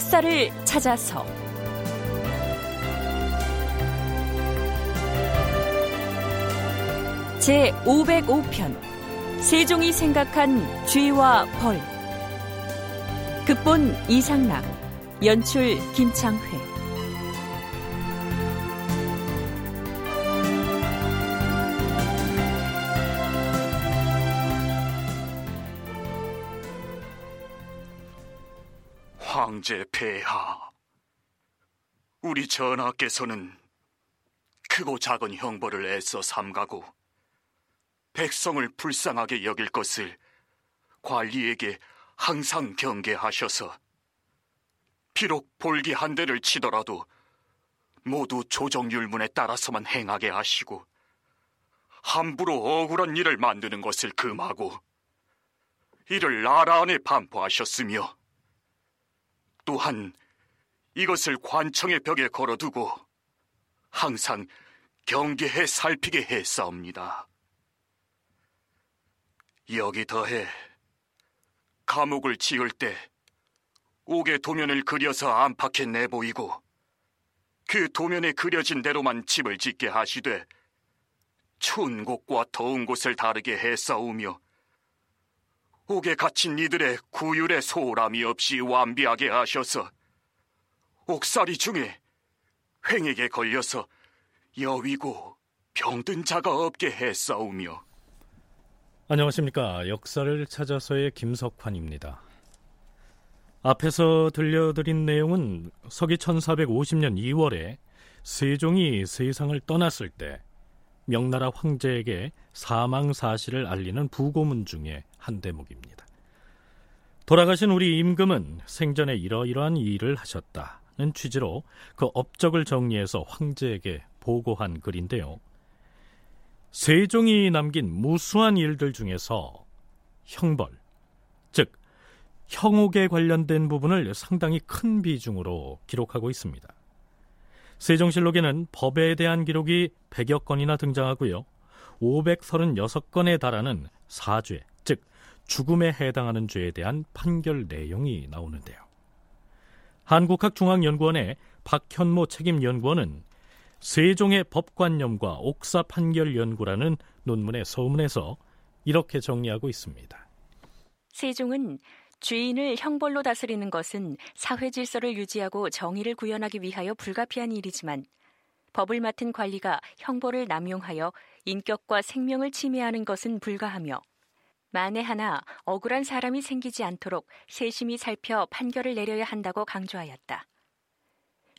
역사를 찾아서. 제 505편 세종이 생각한 죄와 벌. 극본 이상락 연출 김창회 황제 폐하, 우리 전하께서는 크고 작은 형벌을 애써 삼가고 백성을 불쌍하게 여길 것을 관리에게 항상 경계하셔서 비록 볼기 한 대를 치더라도 모두 조정율문에 따라서만 행하게 하시고 함부로 억울한 일을 만드는 것을 금하고 이를 나라 안에 반포하셨으며 또한 이것을 관청의 벽에 걸어두고 항상 경계해 살피게 했사옵니다. 여기 더해 감옥을 지을 때 옥의 도면을 그려서 안팎에 내보이고 그 도면에 그려진 대로만 집을 짓게 하시되 추운 곳과 더운 곳을 다르게 해싸우며 옥에 갇힌 이들의 구율의 소홀함이 없이 완비하게 하셔서 옥살이 중에 횡에게 걸려서 여위고 병든 자가 없게 했사오며. 안녕하십니까. 역사를 찾아서의 김석환입니다. 앞에서 들려드린 내용은 서기 1450년 2월에 세종이 세상을 떠났을 때 명나라 황제에게 사망 사실을 알리는 부고문 중에 한 대목입니다. 돌아가신 우리 임금은 생전에 이러이러한 일을 하셨다는 취지로 그 업적을 정리해서 황제에게 보고한 글인데요. 세종이 남긴 무수한 일들 중에서 형벌, 즉 형옥에 관련된 부분을 상당히 큰 비중으로 기록하고 있습니다. 세종실록에는 법에 대한 기록이 100여 건이나 등장하고요. 536건에 달하는 사죄, 즉 죽음에 해당하는 죄에 대한 판결 내용이 나오는데요. 한국학중앙연구원의 박현모 책임연구원은 세종의 법관념과 옥사 판결 연구라는 논문의 서문에서 이렇게 정리하고 있습니다. 세종은 죄인을 형벌로 다스리는 것은 사회 질서를 유지하고 정의를 구현하기 위하여 불가피한 일이지만 법을 맡은 관리가 형벌을 남용하여 인격과 생명을 침해하는 것은 불가하며 만에 하나 억울한 사람이 생기지 않도록 세심히 살펴 판결을 내려야 한다고 강조하였다.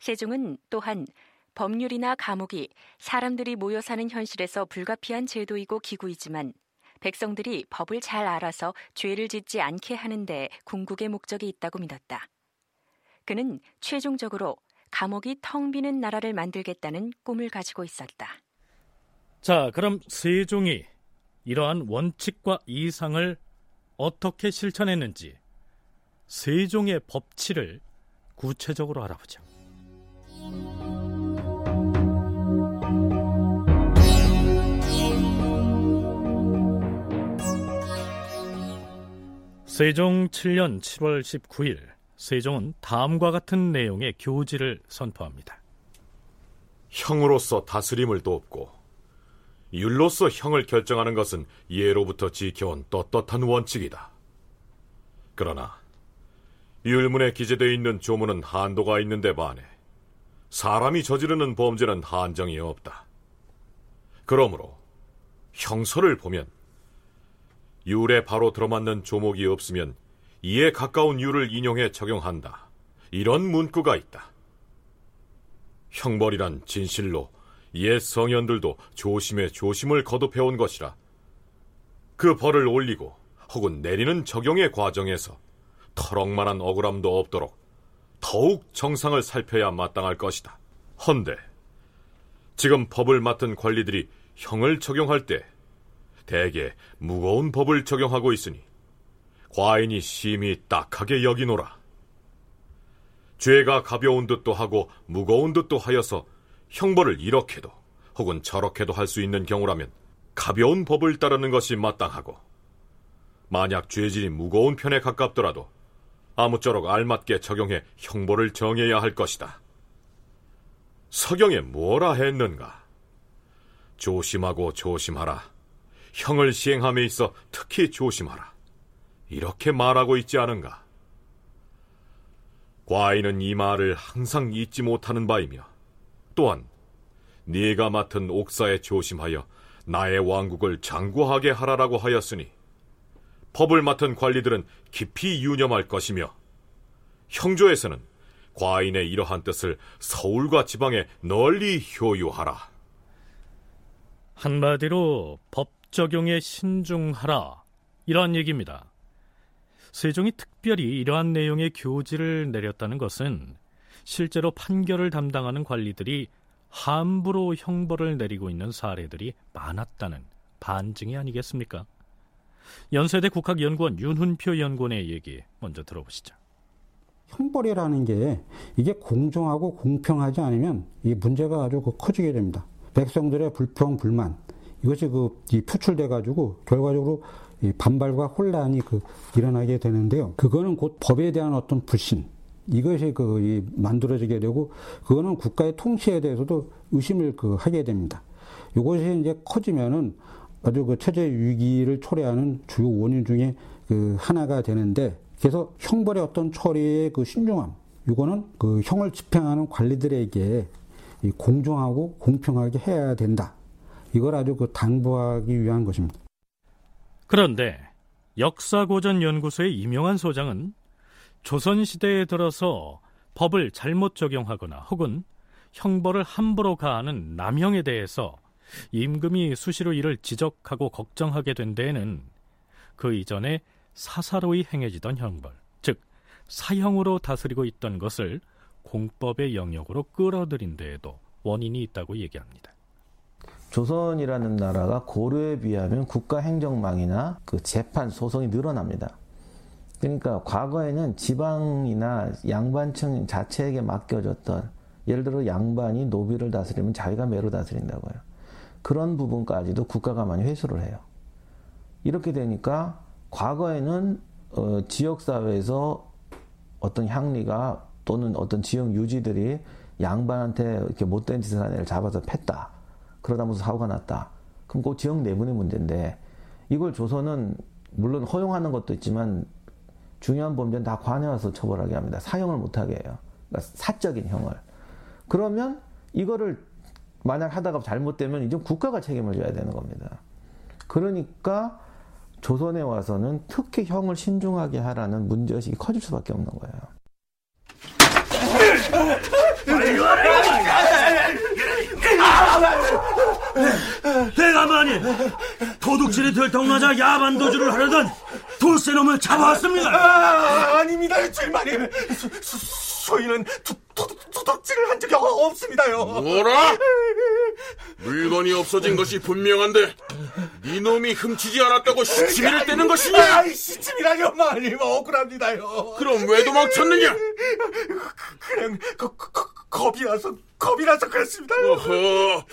세종은 또한 법률이나 감옥이 사람들이 모여 사는 현실에서 불가피한 제도이고 기구이지만 백성들이 법을 잘 알아서 죄를 짓지 않게 하는데 궁극의 목적이 있다고 믿었다. 그는 최종적으로 감옥이 텅 비는 나라를 만들겠다는 꿈을 가지고 있었다. 자, 그럼 세종이 이러한 원칙과 이상을 어떻게 실천했는지 세종의 법치를 구체적으로 알아보죠. 세종 7년 7월 19일 세종은 다음과 같은 내용의 교지를 선포합니다. 형으로서 다스림을 돕고 율로서 형을 결정하는 것은 예로부터 지켜온 떳떳한 원칙이다. 그러나 율문에 기재되어 있는 조문은 한도가 있는데 반해 사람이 저지르는 범죄는 한정이 없다. 그러므로 형서를 보면 율에 바로 들어맞는 조목이 없으면 이에 가까운 율을 인용해 적용한다. 이런 문구가 있다. 형벌이란 진실로 옛 성현들도 조심에 조심을 거듭해온 것이라 그 벌을 올리고 혹은 내리는 적용의 과정에서 터럭만한 억울함도 없도록 더욱 정상을 살펴야 마땅할 것이다. 헌데 지금 법을 맡은 관리들이 형을 적용할 때 대개 무거운 법을 적용하고 있으니 과인이 심히 딱하게 여기노라. 죄가 가벼운 듯도 하고 무거운 듯도 하여서 형벌을 이렇게도 혹은 저렇게도 할 수 있는 경우라면 가벼운 법을 따르는 것이 마땅하고 만약 죄질이 무거운 편에 가깝더라도 아무쪼록 알맞게 적용해 형벌을 정해야 할 것이다. 서경에 뭐라 했는가? 조심하고 조심하라. 형을 시행함에 있어 특히 조심하라. 이렇게 말하고 있지 않은가? 과인은 이 말을 항상 잊지 못하는 바이며 또한 네가 맡은 옥사에 조심하여 나의 왕국을 장구하게 하라라고 하였으니 법을 맡은 관리들은 깊이 유념할 것이며 형조에서는 과인의 이러한 뜻을 서울과 지방에 널리 효유하라. 한마디로 법 적용에 신중하라 이러한 얘기입니다. 세종이 특별히 이러한 내용의 교지를 내렸다는 것은 실제로 판결을 담당하는 관리들이 함부로 형벌을 내리고 있는 사례들이 많았다는 반증이 아니겠습니까? 연세대 국학연구원 윤훈표 연구원의 얘기 먼저 들어보시죠. 형벌이라는 게 이게 공정하고 공평하지 않으면 이 문제가 아주 그 커지게 됩니다. 백성들의 불평, 불만 이것이 그 표출돼 가지고 결과적으로 반발과 혼란이 그 일어나게 되는데요. 그거는 곧 법에 대한 어떤 불신 이것이 그 만들어지게 되고 그거는 국가의 통치에 대해서도 의심을 그 하게 됩니다. 이것이 이제 커지면은 아주 그 체제 위기를 초래하는 주요 원인 중에 그 하나가 되는데 그래서 형벌의 어떤 처리의 그 신중함 이거는 그 형을 집행하는 관리들에게 공정하고 공평하게 해야 된다. 이걸 아주 그 당부하기 위한 것입니다. 그런데 역사고전연구소의 이명환 소장은 조선시대에 들어서 법을 잘못 적용하거나 혹은 형벌을 함부로 가하는 남형에 대해서 임금이 수시로 이를 지적하고 걱정하게 된 데에는 그 이전에 사사로이 행해지던 형벌, 즉 사형으로 다스리고 있던 것을 공법의 영역으로 끌어들인 데에도 원인이 있다고 얘기합니다. 조선이라는 나라가 고려에 비하면 국가 행정망이나 그 재판 소송이 늘어납니다. 그러니까 과거에는 지방이나 양반층 자체에게 맡겨졌던 예를 들어 양반이 노비를 다스리면 자기가 매로 다스린다고요. 그런 부분까지도 국가가 많이 회수를 해요. 이렇게 되니까 과거에는 어, 지역 사회에서 어떤 향리가 또는 어떤 지역 유지들이 양반한테 이렇게 못된 짓을 하는 애를 잡아서 팼다. 그러다 무슨 사고가 났다. 그럼 그 지역 내분의 문제인데 이걸 조선은 물론 허용하는 것도 있지만 중요한 범죄는 다 관여해서 처벌하게 합니다. 사형을 못하게 해요. 그러니까 사적인 형을. 그러면 이거를 만약 하다가 잘못되면 이제 국가가 책임을 져야 되는 겁니다. 그러니까 조선에 와서는 특히 형을 신중하게 하라는 문제의식이 커질 수밖에 없는 거예요. 내가 만일 도둑질이 들통나자 야반 도주를 하려던 돌쇠놈을 잡아왔습니다. 아, 아닙니다, 주인마님. 소인은 도둑질을 한 적이 없습니다요. 뭐라? 물건이 없어진 것이 분명한데 네 놈이 훔치지 않았다고 시치미를 떼는 것이냐? 시치미라뇨, 마님. 억울합니다요. 그럼 왜 도망쳤느냐? 그냥 거, 거, 겁이라서 겁이라서 그렇습니다. 어허,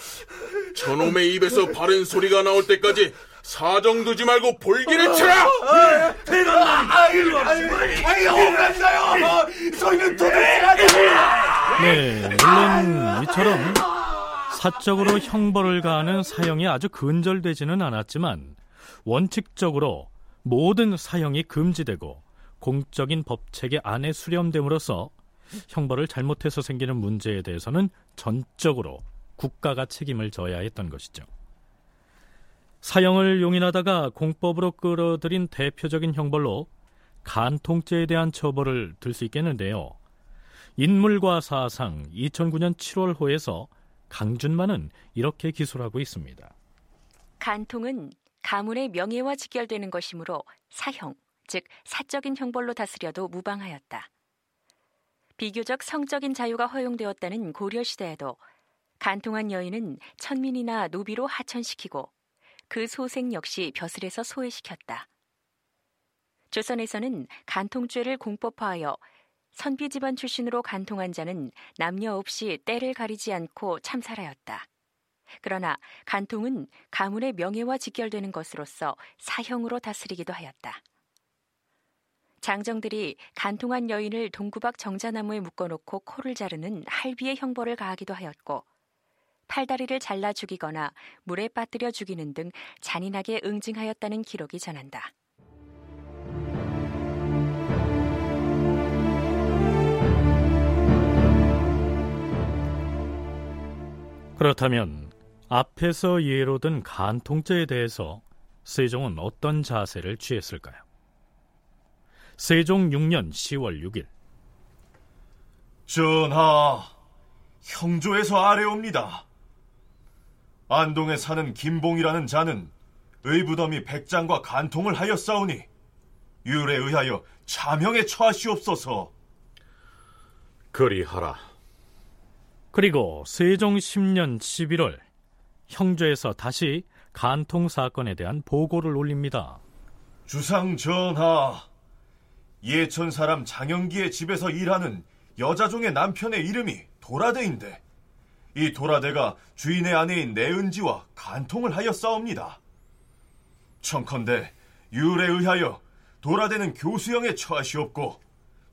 저놈의 입에서 바른 소리가 나올 때까지 사정 두지 말고 볼기를 쳐라! 대감만! 아유, 아유, 아유, 억울합니다요! 저희는 도둑질하지! 네, 물론 이처럼 사적으로 형벌을 가하는 사형이 아주 근절되지는 않았지만 원칙적으로 모든 사형이 금지되고 공적인 법체계 안에 수렴됨으로써 형벌을 잘못해서 생기는 문제에 대해서는 전적으로 국가가 책임을 져야 했던 것이죠. 사형을 용인하다가 공법으로 끌어들인 대표적인 형벌로 간통죄에 대한 처벌을 들 수 있겠는데요. 인물과 사상 2009년 7월호에서 강준만은 이렇게 기술하고 있습니다. 간통은 가문의 명예와 직결되는 것이므로 사형, 즉 사적인 형벌로 다스려도 무방하였다. 비교적 성적인 자유가 허용되었다는 고려 시대에도 간통한 여인은 천민이나 노비로 하천시키고 그 소생 역시 벼슬에서 소외시켰다. 조선에서는 간통죄를 공법화하여 선비 집안 출신으로 간통한 자는 남녀 없이 때를 가리지 않고 참살하였다. 그러나 간통은 가문의 명예와 직결되는 것으로서 사형으로 다스리기도 하였다. 장정들이 간통한 여인을 동구박 정자나무에 묶어놓고 코를 자르는 할비의 형벌을 가하기도 하였고 팔다리를 잘라 죽이거나 물에 빠뜨려 죽이는 등 잔인하게 응징하였다는 기록이 전한다. 그렇다면 앞에서 예로 든 간통죄에 대해서 세종은 어떤 자세를 취했을까요? 세종 6년 10월 6일 전하, 형조에서 아래옵니다. 안동에 사는 김봉이라는 자는 의부덤이 백장과 간통을 하였사오니 율에 의하여 자명에 처하시옵소서. 그리하라. 그리고 세종 10년 11월 형조에서 다시 간통 사건에 대한 보고를 올립니다. 주상 전하, 예천 사람 장영기의 집에서 일하는 여자종의 남편의 이름이 도라대인데 이 도라대가 주인의 아내인 내은지와 간통을 하였사옵니다. 청컨대 율에 의하여 도라대는 교수형에 처하시옵고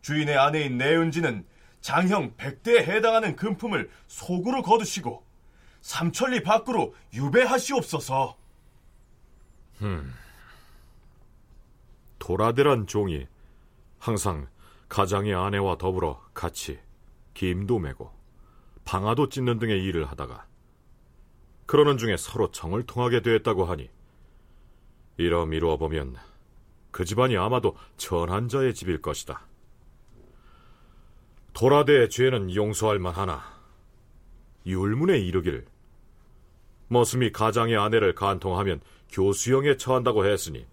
주인의 아내인 내은지는 장형 백대에 해당하는 금품을 속으로 거두시고 삼천리 밖으로 유배하시옵소서. 음. 도라대란 종이 항상 가장의 아내와 더불어 같이 김도 매고 방아도 찢는 등의 일을 하다가 그러는 중에 서로 정을 통하게 되었다고 하니 이러 미루어 보면 그 집안이 아마도 천한자의 집일 것이다. 도라대의 죄는 용서할 만하나 율문에 이르기를 머슴이 가장의 아내를 간통하면 교수형에 처한다고 했으니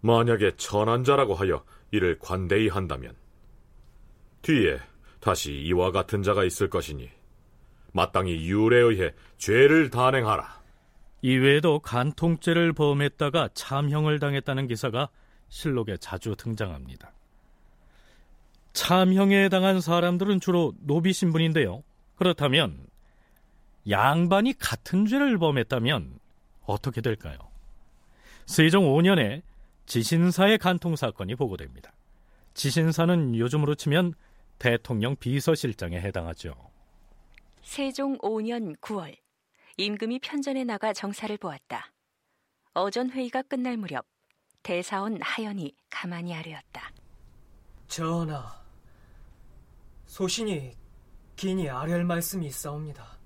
만약에 천한자라고 하여 이를 관대히 한다면 뒤에 다시 이와 같은 자가 있을 것이니 마땅히 율에 의해 죄를 단행하라. 이외에도 간통죄를 범했다가 참형을 당했다는 기사가 실록에 자주 등장합니다. 참형에 해당한 사람들은 주로 노비 신분인데요. 그렇다면 양반이 같은 죄를 범했다면 어떻게 될까요? 세종 5년에 지신사의 간통 사건이 보고됩니다. 지신사는 요즘으로 치면 대통령 비서실장에 해당하죠. 세종 5년 9월 임금이 편전에 나가 정사를 보았다. 어전 회의가 끝날 무렵 대사원 하연이 가만히 아뢰었다. 전하, 소신이 긴이 아뢰할 말씀이 있사옵니다.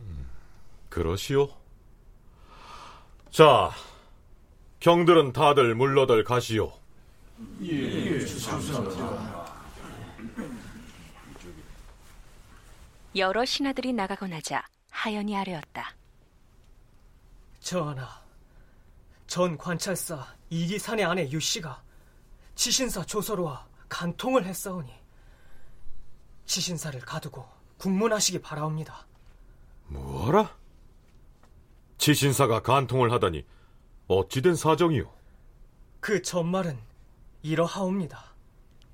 음, 그러시오. 자, 경들은 다들 물러들 가시오. 예, 주상전하. 여러 신하들이 나가고 나자 하연이 아뢰었다. 전하, 전 관찰사 이기산의 아내 유씨가 치신사 조서로와 간통을 했사오니 치신사를 가두고 국문하시기 바라옵니다. 뭐라? 치신사가 간통을 하다니 어찌된 사정이오? 그 전말은 이러하옵니다.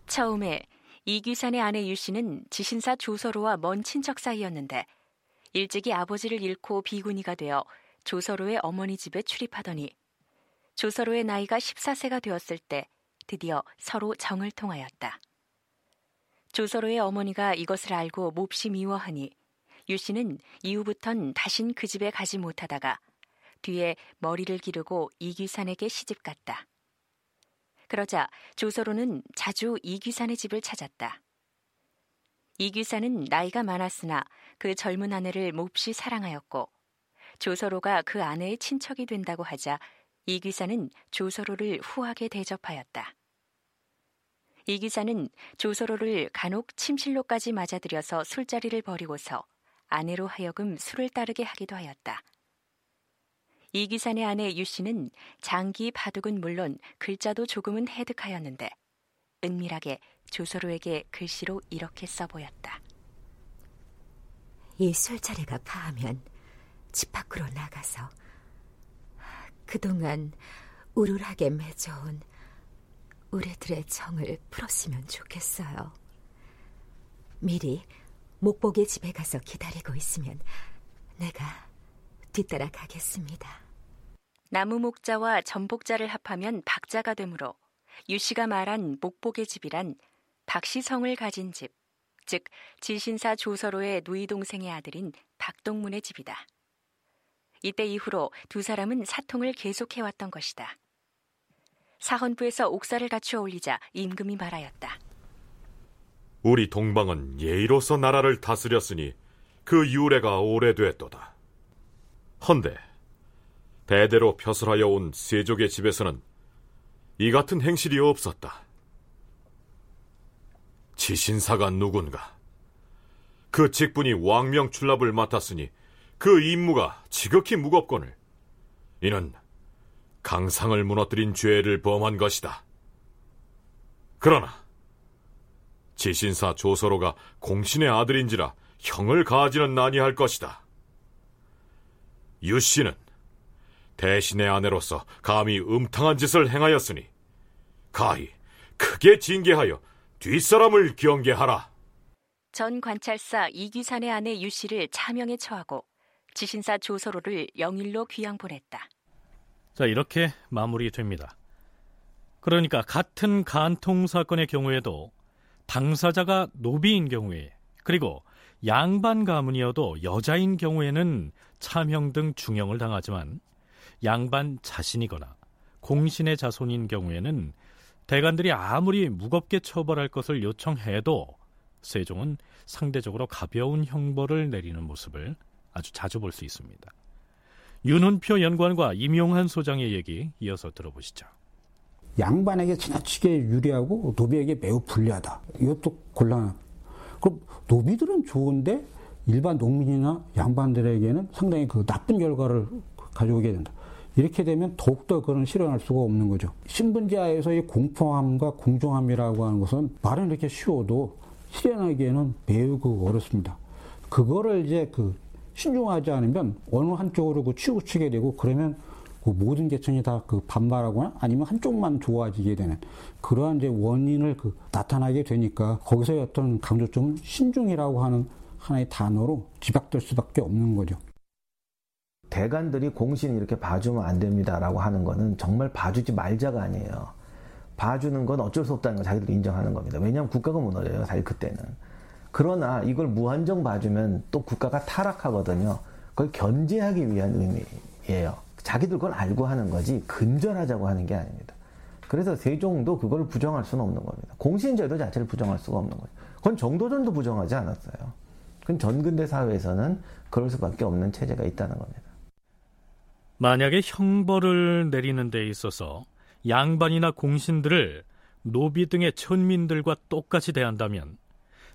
처음에 이귀산의 아내 유씨는 지신사 조서로와 먼 친척 사이였는데 일찍이 아버지를 잃고 비구니가 되어 조서로의 어머니 집에 출입하더니 조서로의 나이가 14세가 되었을 때 드디어 서로 정을 통하였다. 조서로의 어머니가 이것을 알고 몹시 미워하니 유 씨는 이후부턴 다신 그 집에 가지 못하다가 뒤에 머리를 기르고 이귀산에게 시집 갔다. 그러자 조서로는 자주 이귀산의 집을 찾았다. 이귀산은 나이가 많았으나 그 젊은 아내를 몹시 사랑하였고 조서로가 그 아내의 친척이 된다고 하자 이귀산은 조서로를 후하게 대접하였다. 이귀산은 조서로를 간혹 침실로까지 맞아들여서 술자리를 벌이고서 아내로 하여금 술을 따르게 하기도 하였다. 이기산의 아내 유 씨는 장기 바둑은 물론 글자도 조금은 해득하였는데 은밀하게 조서로에게 글씨로 이렇게 써 보였다. 이 술자리가 가하면 집 밖으로 나가서 그동안 우울하게 맺어온 우리들의 정을 풀었으면 좋겠어요. 미리 목복의 집에 가서 기다리고 있으면 내가 뒤따라 가겠습니다. 나무 목자와 전복자를 합하면 박자가 되므로 유 씨가 말한 목복의 집이란 박시성을 가진 집, 즉 지신사 조서로의 누이 동생의 아들인 박동문의 집이다. 이때 이후로 두 사람은 사통을 계속해왔던 것이다. 사헌부에서 옥사를 갖추어 올리자 임금이 말하였다. 우리 동방은 예의로서 나라를 다스렸으니 그 유래가 오래됐도다. 헌데 대대로 펴슬하여 온 세족의 집에서는 이 같은 행실이 없었다. 지신사가 누군가? 그 직분이 왕명 출납을 맡았으니 그 임무가 지극히 무겁거늘 이는 강상을 무너뜨린 죄를 범한 것이다. 그러나 지신사 조서로가 공신의 아들인지라 형을 가하지는 아니할 것이다. 유 씨는 대신의 아내로서 감히 음탕한 짓을 행하였으니 가히 크게 징계하여 뒷사람을 경계하라. 전 관찰사 이귀산의 아내 유 씨를 차명에 처하고 지신사 조서로를 영일로 귀양 보냈다. 자, 이렇게 마무리됩니다. 그러니까 같은 간통 사건의 경우에도 당사자가 노비인 경우에 그리고 양반 가문이어도 여자인 경우에는 참형 등 중형을 당하지만 양반 자신이거나 공신의 자손인 경우에는 대관들이 아무리 무겁게 처벌할 것을 요청해도 세종은 상대적으로 가벼운 형벌을 내리는 모습을 아주 자주 볼 수 있습니다. 윤훈표 연구원과 임용한 소장의 얘기 이어서 들어보시죠. 양반에게 지나치게 유리하고 노비에게 매우 불리하다. 이것도 곤란. 그럼 노비들은 좋은데 일반 농민이나 양반들에게는 상당히 그 나쁜 결과를 가져오게 된다. 이렇게 되면 더욱더 그런 실현할 수가 없는 거죠. 신분제하에서의 공평함과 공정함이라고 하는 것은 말은 이렇게 쉬워도 실현하기에는 매우 그 어렵습니다. 그거를 이제 그 신중하지 않으면 어느 한쪽으로 그 치우치게 되고 그러면 그 모든 계층이 다 그 반발하거나 아니면 한쪽만 좋아지게 되는 그러한 이제 원인을 그 나타나게 되니까 거기서의 어떤 강조점은 신중이라고 하는 하나의 단어로 집약될 수밖에 없는 거죠. 대관들이 공신 이렇게 봐주면 안 됩니다라고 하는 거는 정말 봐주지 말자가 아니에요. 봐주는 건 어쩔 수 없다는 걸 자기들이 인정하는 겁니다. 왜냐하면 국가가 무너져요, 사실 그때는. 그러나 이걸 무한정 봐주면 또 국가가 타락하거든요. 그걸 견제하기 위한 의미예요. 자기들 그걸 알고 하는 거지 근절하자고 하는 게 아닙니다. 그래서 세종도 그걸 부정할 수는 없는 겁니다. 공신제도 자체를 부정할 수가 없는 거죠. 그건 정도전도 부정하지 않았어요. 그건 전근대 사회에서는 그럴 수밖에 없는 체제가 있다는 겁니다. 만약에 형벌을 내리는 데 있어서 양반이나 공신들을 노비 등의 천민들과 똑같이 대한다면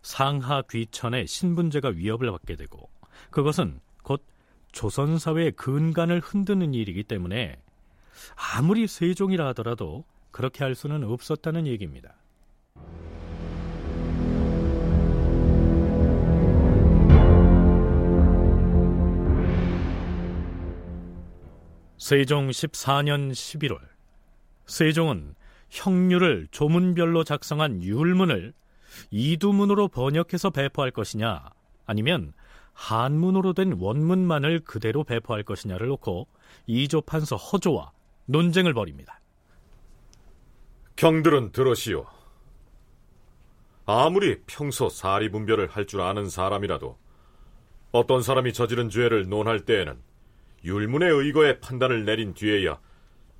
상하 귀천의 신분제가 위협을 받게 되고 그것은 곧 조선 사회의 근간을 흔드는 일이기 때문에 아무리 세종이라 하더라도 그렇게 할 수는 없었다는 얘기입니다. 세종 14년 11월 세종은 형률을 조문별로 작성한 율문을 이두문으로 번역해서 배포할 것이냐 아니면 한문으로 된 원문만을 그대로 배포할 것이냐를 놓고 이조 판서 허조와 논쟁을 벌입니다. 경들은 들으시오. 아무리 평소 사리 분별을 할 줄 아는 사람이라도 어떤 사람이 저지른 죄를 논할 때에는 율문의 의거에 판단을 내린 뒤에야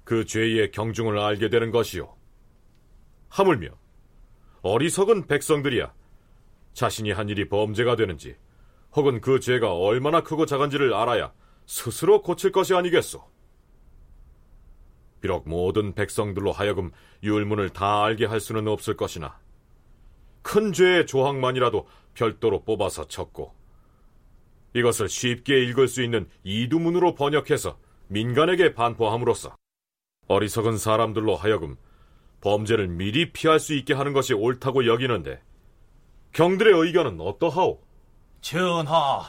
그 죄의 경중을 알게 되는 것이오. 하물며 어리석은 백성들이야 자신이 한 일이 범죄가 되는지 혹은 그 죄가 얼마나 크고 작은지를 알아야 스스로 고칠 것이 아니겠소. 비록 모든 백성들로 하여금 율문을 다 알게 할 수는 없을 것이나 큰 죄의 조항만이라도 별도로 뽑아서 적고 이것을 쉽게 읽을 수 있는 이두문으로 번역해서 민간에게 반포함으로써 어리석은 사람들로 하여금 범죄를 미리 피할 수 있게 하는 것이 옳다고 여기는데 경들의 의견은 어떠하오? 전하,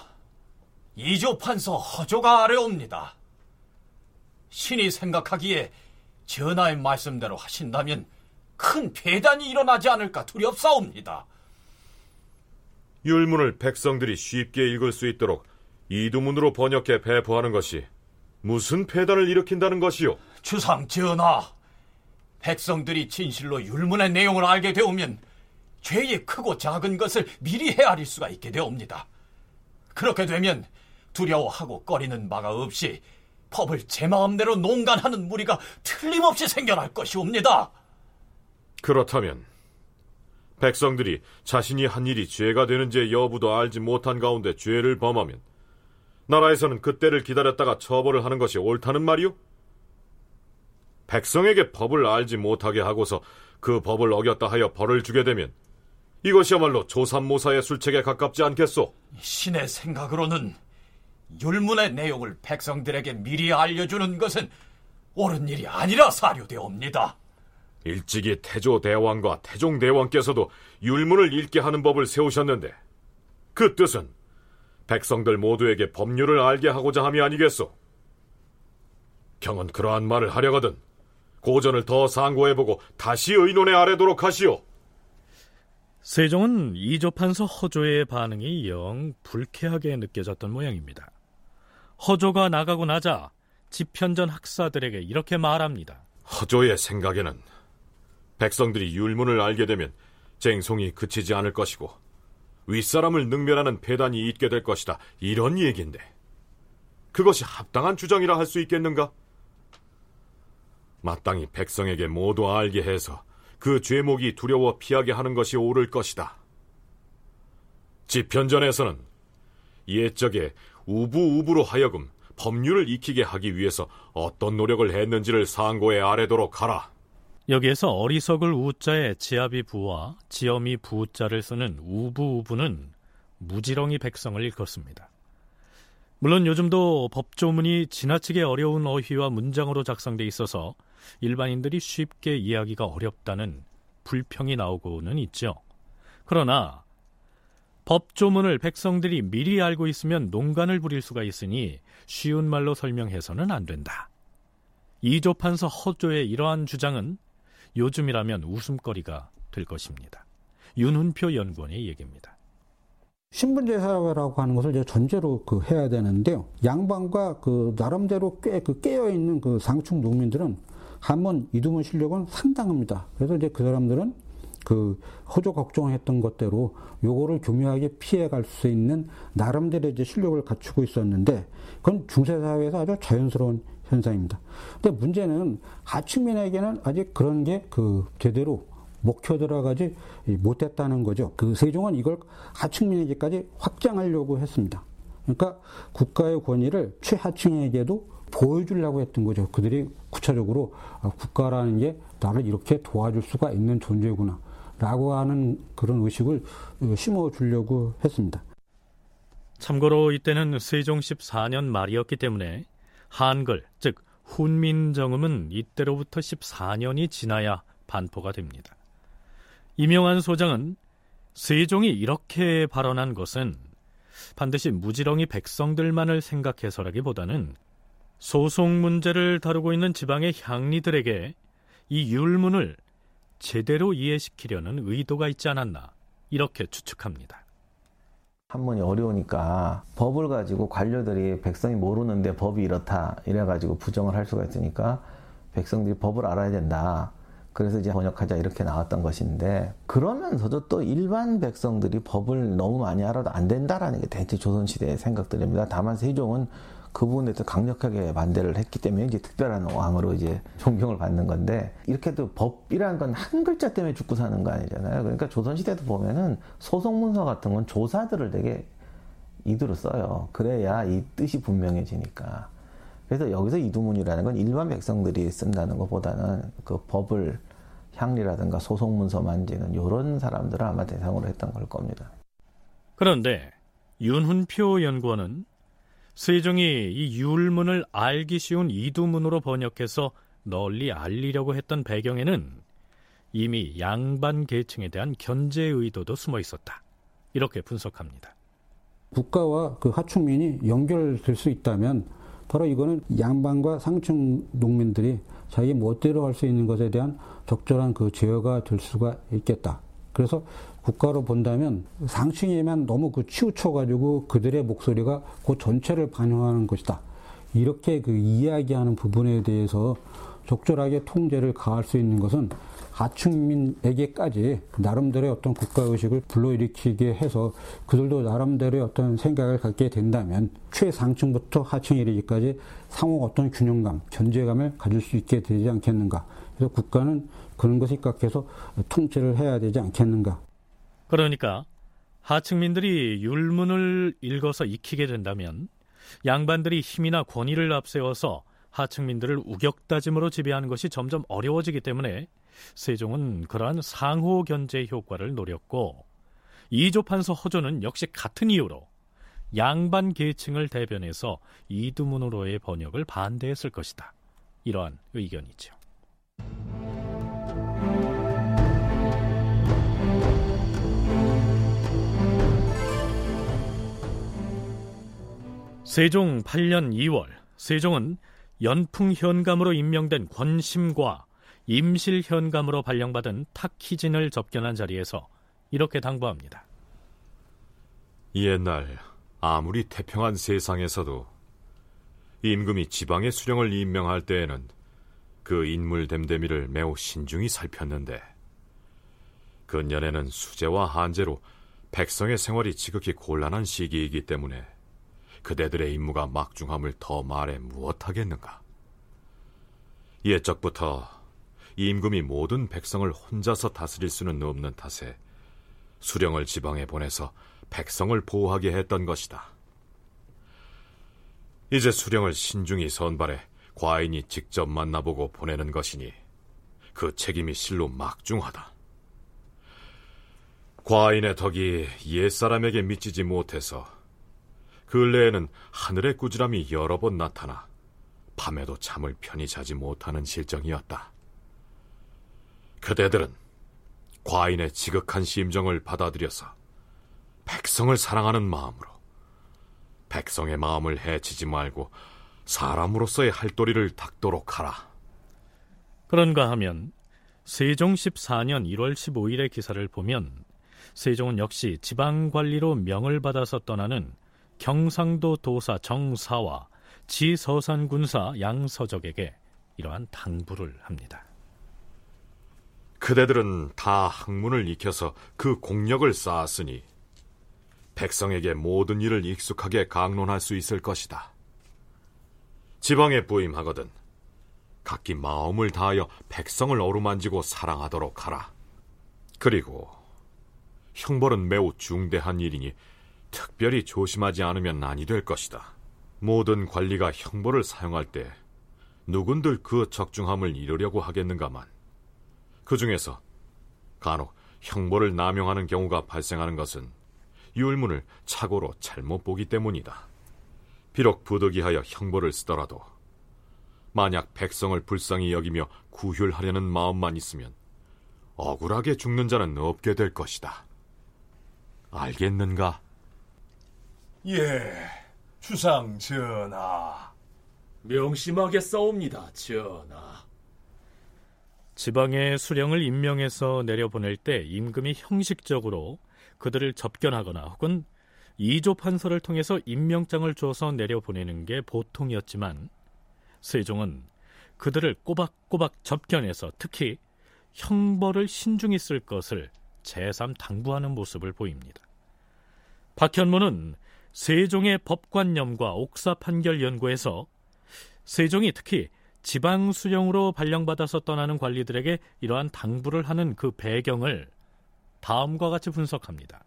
이조 판서 허조가 아래옵니다. 신이 생각하기에 전하의 말씀대로 하신다면 큰 폐단이 일어나지 않을까 두렵사옵니다. 율문을 백성들이 쉽게 읽을 수 있도록 이두문으로 번역해 배포하는 것이 무슨 폐단을 일으킨다는 것이오? 주상 전하, 백성들이 진실로 율문의 내용을 알게 되오면 죄의 크고 작은 것을 미리 헤아릴 수가 있게 되옵니다. 그렇게 되면 두려워하고 꺼리는 바가 없이 법을 제 마음대로 농간하는 무리가 틀림없이 생겨날 것이옵니다. 그렇다면 백성들이 자신이 한 일이 죄가 되는지 여부도 알지 못한 가운데 죄를 범하면 나라에서는 그때를 기다렸다가 처벌을 하는 것이 옳다는 말이오? 백성에게 법을 알지 못하게 하고서 그 법을 어겼다 하여 벌을 주게 되면 이것이야말로 조삼모사의 술책에 가깝지 않겠소? 신의 생각으로는 율문의 내용을 백성들에게 미리 알려주는 것은 옳은 일이 아니라 사료되옵니다. 일찍이 태조 대왕과 태종 대왕께서도 율문을 읽게 하는 법을 세우셨는데 그 뜻은 백성들 모두에게 법률을 알게 하고자 함이 아니겠소? 경은 그러한 말을 하려거든 고전을 더 상고해보고 다시 의논에 아래도록 하시오. 세종은 이조판서 허조의 반응이 영 불쾌하게 느껴졌던 모양입니다. 허조가 나가고 나자 집현전 학사들에게 이렇게 말합니다. 허조의 생각에는 백성들이 율문을 알게 되면 쟁송이 그치지 않을 것이고 윗사람을 능멸하는 폐단이 있게 될 것이다. 이런 얘기인데 그것이 합당한 주장이라 할 수 있겠는가? 마땅히 백성에게 모두 알게 해서 그 죄목이 두려워 피하게 하는 것이 옳을 것이다. 집현전에서는 옛적에 우부우부로 하여금 법률을 익히게 하기 위해서 어떤 노력을 했는지를 상고에 아래도록 하라. 여기에서 어리석을 우자에 지압이 부와 지엄이 부자를 쓰는 우부우부는 무지렁이 백성을 일컫습니다. 물론 요즘도 법조문이 지나치게 어려운 어휘와 문장으로 작성돼 있어서 일반인들이 쉽게 이해하기가 어렵다는 불평이 나오고는 있죠. 그러나 법조문을 백성들이 미리 알고 있으면 농간을 부릴 수가 있으니 쉬운 말로 설명해서는 안 된다. 이조판서 허조의 이러한 주장은 요즘이라면 웃음거리가 될 것입니다. 윤훈표 연구원의 얘기입니다. 신분제사라고 하는 것을 이제 전제로 그 해야 되는데요. 양반과 그 나름대로 꽤 그 깨어 있는 그 상충 농민들은 한번 이두문 실력은 상당합니다. 그래서 이제 그 사람들은 그 호조 걱정했던 것대로 요거를 교묘하게 피해갈 수 있는 나름대로 이제 실력을 갖추고 있었는데 그건 중세 사회에서 아주 자연스러운 현상입니다. 근데 문제는 하층민에게는 아직 그런 게 그 제대로 목표 들어가지 못했다는 거죠. 그 세종은 이걸 하층민에게까지 확장하려고 했습니다. 그러니까 국가의 권위를 최하층에게도 보여주려고 했던 거죠. 그들이 구체적으로 아, 국가라는 게 나를 이렇게 도와줄 수가 있는 존재구나. 라고 하는 그런 의식을 심어주려고 했습니다. 참고로 이때는 세종 14년 말이었기 때문에 한글, 즉 훈민정음은 이때로부터 14년이 지나야 반포가 됩니다. 이명환 소장은 세종이 이렇게 발언한 것은 반드시 무지렁이 백성들만을 생각해서라기보다는 소송 문제를 다루고 있는 지방의 향리들에게 이 율문을 제대로 이해시키려는 의도가 있지 않았나 이렇게 추측합니다. 한문이 어려우니까 법을 가지고 관료들이 백성이 모르는데 법이 이렇다 이래가지고 부정을 할 수가 있으니까 백성들이 법을 알아야 된다. 그래서 이제 번역하자 이렇게 나왔던 것인데 그러면서도 또 일반 백성들이 법을 너무 많이 알아도 안 된다라는 게 대체 조선시대의 생각들입니다. 다만 세종은 그 부분에 서 강력하게 반대를 했기 때문에 이제 특별한 왕으로 이제 존경을 받는 건데 이렇게도 법이라는 건 한 글자 때문에 죽고 사는 거 아니잖아요. 그러니까 조선시대도 보면은 소송문서 같은 건 조사들을 되게 이두로 써요. 그래야 이 뜻이 분명해지니까. 그래서 여기서 이두문이라는 건 일반 백성들이 쓴다는 것보다는 그 법을 향리라든가 소송문서 만지는 이런 사람들을 아마 대상으로 했던 걸 겁니다. 그런데 윤훈표 연구원은 세종이 이 율문을 알기 쉬운 이두문으로 번역해서 널리 알리려고 했던 배경에는 이미 양반 계층에 대한 견제 의도도 숨어 있었다. 이렇게 분석합니다. 국가와 그 하층민이 연결될 수 있다면 바로 이거는 양반과 상층 농민들이 자기 멋대로 할 수 있는 것에 대한 적절한 그 제어가 될 수가 있겠다. 그래서 국가로 본다면 상층에만 너무 그 치우쳐가지고 그들의 목소리가 그 전체를 반영하는 것이다. 이렇게 그 이야기하는 부분에 대해서 적절하게 통제를 가할 수 있는 것은 하층민에게까지 나름대로의 어떤 국가의식을 불러일으키게 해서 그들도 나름대로의 어떤 생각을 갖게 된다면 최상층부터 하층 이르기까지 상호 어떤 균형감, 견제감을 가질 수 있게 되지 않겠는가. 그래서 국가는 그런 것에 입각해서 통제를 해야 되지 않겠는가. 그러니까 하층민들이 율문을 읽어서 익히게 된다면 양반들이 힘이나 권위를 앞세워서 하층민들을 우격다짐으로 지배하는 것이 점점 어려워지기 때문에 세종은 그러한 상호 견제 효과를 노렸고 이조판서 허조는 역시 같은 이유로 양반 계층을 대변해서 이두문으로의 번역을 반대했을 것이다. 이러한 의견이죠. 세종 8년 2월 세종은 연풍 현감으로 임명된 권심과 임실 현감으로 발령받은 탁희진을 접견한 자리에서 이렇게 당부합니다. 옛날 아무리 태평한 세상에서도 임금이 지방의 수령을 임명할 때에는 그 인물 됨됨이를 매우 신중히 살폈는데 근년에는 수재와 한재로 백성의 생활이 지극히 곤란한 시기이기 때문에 그대들의 임무가 막중함을 더 말해 무엇하겠는가. 옛적부터 임금이 모든 백성을 혼자서 다스릴 수는 없는 탓에 수령을 지방에 보내서 백성을 보호하게 했던 것이다. 이제 수령을 신중히 선발해 과인이 직접 만나보고 보내는 것이니 그 책임이 실로 막중하다. 과인의 덕이 옛사람에게 미치지 못해서 근래에는 하늘의 꾸지람이 여러 번 나타나 밤에도 잠을 편히 자지 못하는 실정이었다. 그대들은 과인의 지극한 심정을 받아들여서 백성을 사랑하는 마음으로 백성의 마음을 해치지 말고 사람으로서의 할도리를 닦도록 하라. 그런가 하면 세종 14년 1월 15일의 기사를 보면 세종은 역시 지방 관리로 명을 받아서 떠나는 경상도 도사 정사와 지서산 군사 양서적에게 이러한 당부를 합니다. 그대들은 다 학문을 익혀서 그 공력을 쌓았으니 백성에게 모든 일을 익숙하게 강론할 수 있을 것이다. 지방에 부임하거든 각기 마음을 다하여 백성을 어루만지고 사랑하도록 하라. 그리고 형벌은 매우 중대한 일이니 특별히 조심하지 않으면 난이 될 것이다. 모든 관리가 형벌을 사용할 때 누군들 그 적중함을 이루려고 하겠는가만 그 중에서 간혹 형벌을 남용하는 경우가 발생하는 것은 율문을 착오로 잘못 보기 때문이다. 비록 부득이하여 형벌을 쓰더라도 만약 백성을 불쌍히 여기며 구휼하려는 마음만 있으면 억울하게 죽는 자는 없게 될 것이다. 알겠는가? 예, 주상 전하. 명심하게 싸웁니다, 전하. 지방의 수령을 임명해서 내려보낼 때 임금이 형식적으로 그들을 접견하거나 혹은 이조 판서를 통해서 임명장을 줘서 내려보내는 게 보통이었지만 세종은 그들을 꼬박꼬박 접견해서 특히 형벌을 신중히 쓸 것을 재삼 당부하는 모습을 보입니다. 박현무는 세종의 법관념과 옥사 판결 연구에서 세종이 특히 지방 수령으로 발령받아서 떠나는 관리들에게 이러한 당부를 하는 그 배경을 다음과 같이 분석합니다.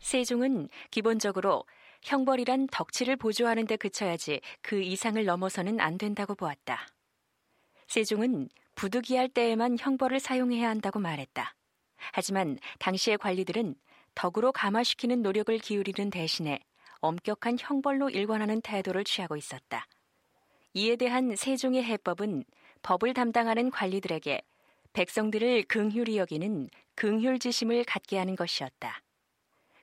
세종은 기본적으로 형벌이란 덕치를 보조하는 데 그쳐야지 그 이상을 넘어서는 안 된다고 보았다. 세종은 부득이할 때에만 형벌을 사용해야 한다고 말했다. 하지만 당시의 관리들은 덕으로 감화시키는 노력을 기울이는 대신에 엄격한 형벌로 일관하는 태도를 취하고 있었다. 이에 대한 세종의 해법은 법을 담당하는 관리들에게 백성들을 긍휼히 여기는 긍휼지심을 갖게 하는 것이었다.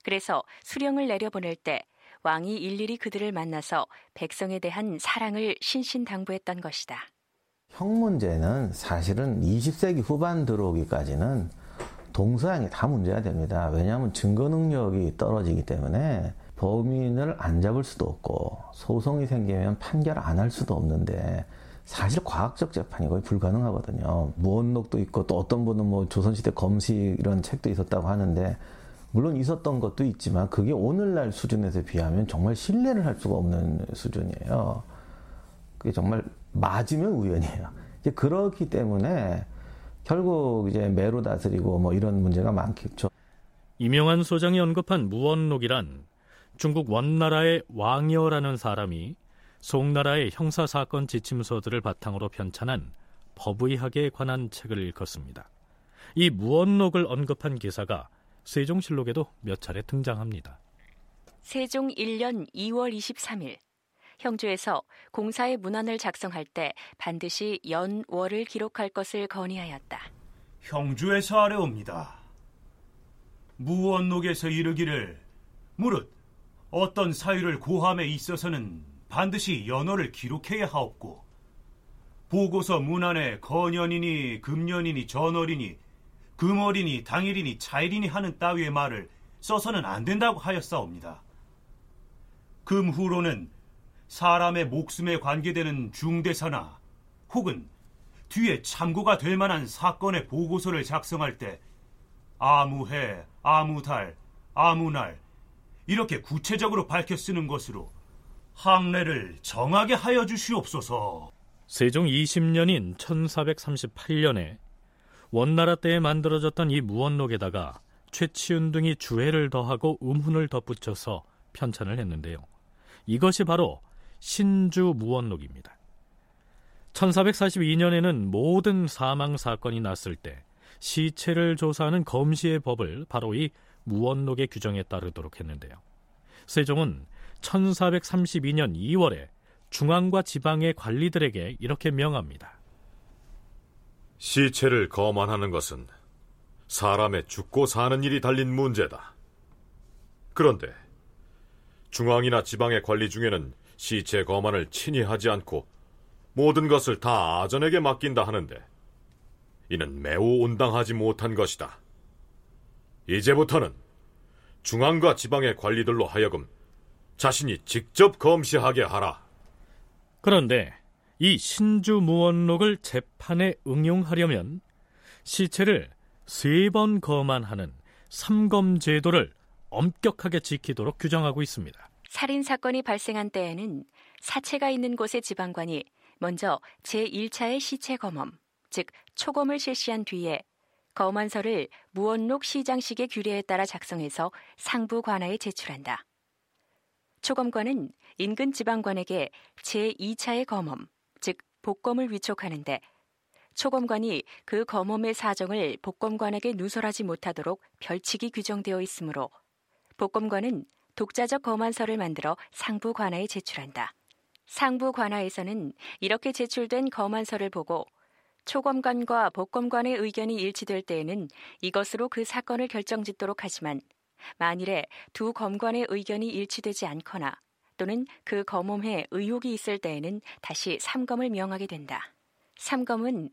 그래서 수령을 내려보낼 때 왕이 일일이 그들을 만나서 백성에 대한 사랑을 신신당부했던 것이다. 형 문제는 사실은 20세기 후반 들어오기까지는 동서양이 다 문제가 됩니다. 왜냐하면 증거 능력이 떨어지기 때문에 범인을 안 잡을 수도 없고 소송이 생기면 판결 안 할 수도 없는데 사실 과학적 재판이 거의 불가능하거든요. 무언록도 있고 또 어떤 분은 뭐 조선시대 검시 이런 책도 있었다고 하는데 물론 있었던 것도 있지만 그게 오늘날 수준에서 비하면 정말 신뢰를 할 수가 없는 수준이에요. 그게 정말 맞으면 우연이에요. 이제 그렇기 때문에 결국 이제 매로 다스리고 뭐 이런 문제가 많겠죠. 이명환 소장이 언급한 무원록이란 중국 원나라의 왕여라는 사람이 송나라의 형사사건 지침서들을 바탕으로 편찬한 법의학에 관한 책을 읽었습니다. 이 무원록을 언급한 기사가 세종실록에도 몇 차례 등장합니다. 세종 1년 2월 23일 형주에서 공사의 문안을 작성할 때 반드시 연, 월을 기록할 것을 건의하였다. 형주에서 아래옵니다. 무원록에서 이르기를 무릇 어떤 사유를 고함에 있어서는 반드시 연월을 기록해야 하옵고 보고서 문안에 거년이니 금년이니 전월이니 금월이니 당일이니 차일이니 하는 따위의 말을 써서는 안 된다고 하였사옵니다. 금후로는 사람의 목숨에 관계되는 중대사나 혹은 뒤에 참고가 될 만한 사건의 보고서를 작성할 때 아무 해, 아무 달, 아무 날 이렇게 구체적으로 밝혀 쓰는 것으로 항례를 정하게 하여 주시옵소서. 세종 20년인 1438년에 원나라 때에 만들어졌던 이 무원록에다가 최치운 등이 주해를 더하고 음훈을 덧붙여서 편찬을 했는데요. 이것이 바로 신주 무원록입니다. 1442년에는 모든 사망 사건이 났을 때 시체를 조사하는 검시의 법을 바로 이 무원록의 규정에 따르도록 했는데요. 세종은 1432년 2월에 중앙과 지방의 관리들에게 이렇게 명합니다. 시체를 거만하는 것은 사람의 죽고 사는 일이 달린 문제다. 그런데 중앙이나 지방의 관리 중에는 시체 거만을 친히 하지 않고 모든 것을 다 아전에게 맡긴다 하는데 이는 매우 온당하지 못한 것이다. 이제부터는 중앙과 지방의 관리들로 하여금 자신이 직접 검시하게 하라. 그런데 이 신주 무원록을 재판에 응용하려면 시체를 세 번 거만하는 삼검 제도를 엄격하게 지키도록 규정하고 있습니다. 살인 사건이 발생한 때에는 사체가 있는 곳의 지방관이 먼저 제1차의 시체 검험, 즉 초검을 실시한 뒤에 검안서를 무원록 시장식의 규례에 따라 작성해서 상부 관아에 제출한다. 초검관은 인근 지방관에게 제2차의 검험, 즉 복검을 위촉하는데 초검관이 그 검험의 사정을 복검관에게 누설하지 못하도록 별칙이 규정되어 있으므로 복검관은 독자적 검안서를 만들어 상부 관아에 제출한다. 상부 관아에서는 이렇게 제출된 검안서를 보고 초검관과 복검관의 의견이 일치될 때에는 이것으로 그 사건을 결정짓도록 하지만 만일에 두 검관의 의견이 일치되지 않거나 또는 그 검험에 의혹이 있을 때에는 다시 삼검을 명하게 된다. 삼검은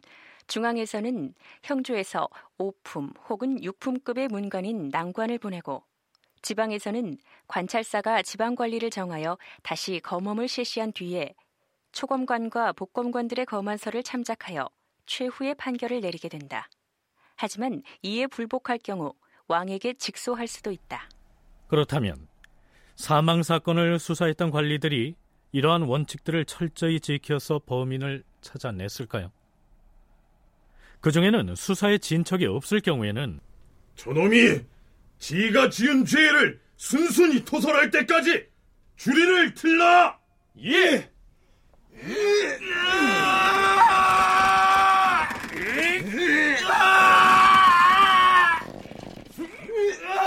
중앙에서는 형주에서 5품 혹은 6품급의 문관인 낭관을 보내고 지방에서는 관찰사가 지방 관리를 정하여 다시 검험을 실시한 뒤에 초검관과 복검관들의 검안서를 참작하여 최후의 판결을 내리게 된다. 하지만 이에 불복할 경우 왕에게 직소할 수도 있다. 그렇다면 사망 사건을 수사했던 관리들이 이러한 원칙들을 철저히 지켜서 범인을 찾아냈을까요? 그 중에는 수사에 진척이 없을 경우에는 저놈이 지가 지은 죄를 순순히 토설할 때까지 주리를 틀라! 예!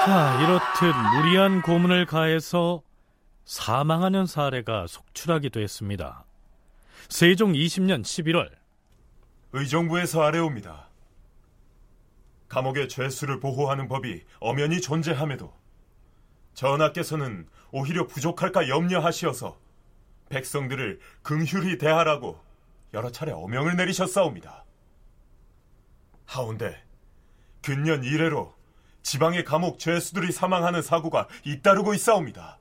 자, 이렇듯 무리한 고문을 가해서 사망하는 사례가 속출하기도 했습니다. 세종 20년 11월 의정부에서 아래옵니다. 감옥의 죄수를 보호하는 법이 엄연히 존재함에도 전하께서는 오히려 부족할까 염려하시어서 백성들을 긍휼히 대하라고 여러 차례 어명을 내리셨사옵니다. 하운데 근년 이래로 지방의 감옥 죄수들이 사망하는 사고가 잇따르고 있사옵니다.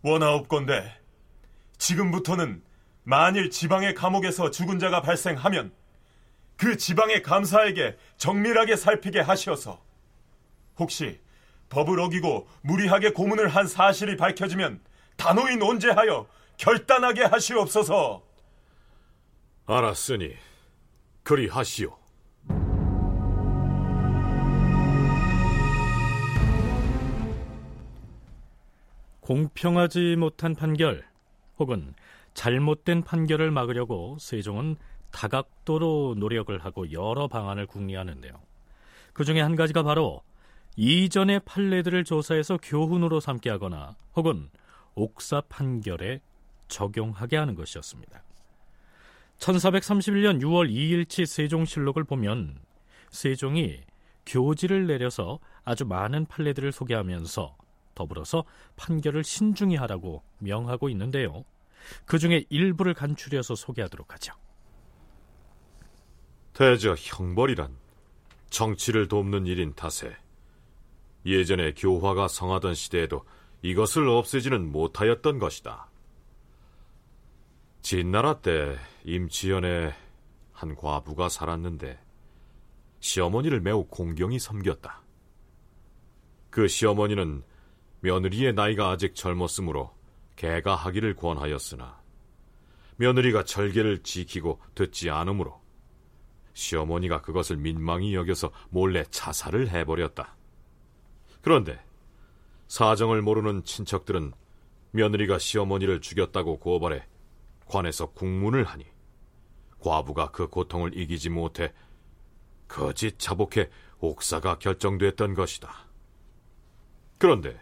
원하옵건대 지금부터는 만일 지방의 감옥에서 죽은 자가 발생하면 그 지방의 감사에게 정밀하게 살피게 하시어서 혹시 법을 어기고 무리하게 고문을 한 사실이 밝혀지면 단호히 논제하여 결단하게 하시옵소서. 알았으니 그리 하시오. 공평하지 못한 판결 혹은 잘못된 판결을 막으려고 세종은 다각도로 노력을 하고 여러 방안을 궁리하는데요. 그 중에 한 가지가 바로 이전의 판례들을 조사해서 교훈으로 삼게 하거나 혹은 옥사 판결에 적용하게 하는 것이었습니다. 1431년 6월 2일치 세종실록을 보면 세종이 교지를 내려서 아주 많은 판례들을 소개하면서 더불어서 판결을 신중히 하라고 명하고 있는데요. 그 중에 일부를 간추려서 소개하도록 하죠. 대저 형벌이란 정치를 돕는 일인 탓에 예전에 교화가 성하던 시대에도 이것을 없애지는 못하였던 것이다. 진나라 때 임치연에 한 과부가 살았는데 시어머니를 매우 공경히 섬겼다. 그 시어머니는 며느리의 나이가 아직 젊었으므로 개가 하기를 권하였으나 며느리가 절개를 지키고 듣지 않으므로 시어머니가 그것을 민망히 여겨서 몰래 자살을 해버렸다. 그런데 사정을 모르는 친척들은 며느리가 시어머니를 죽였다고 고발해 관에서 국문을 하니 과부가 그 고통을 이기지 못해 거짓 자복해 옥사가 결정됐던 것이다. 그런데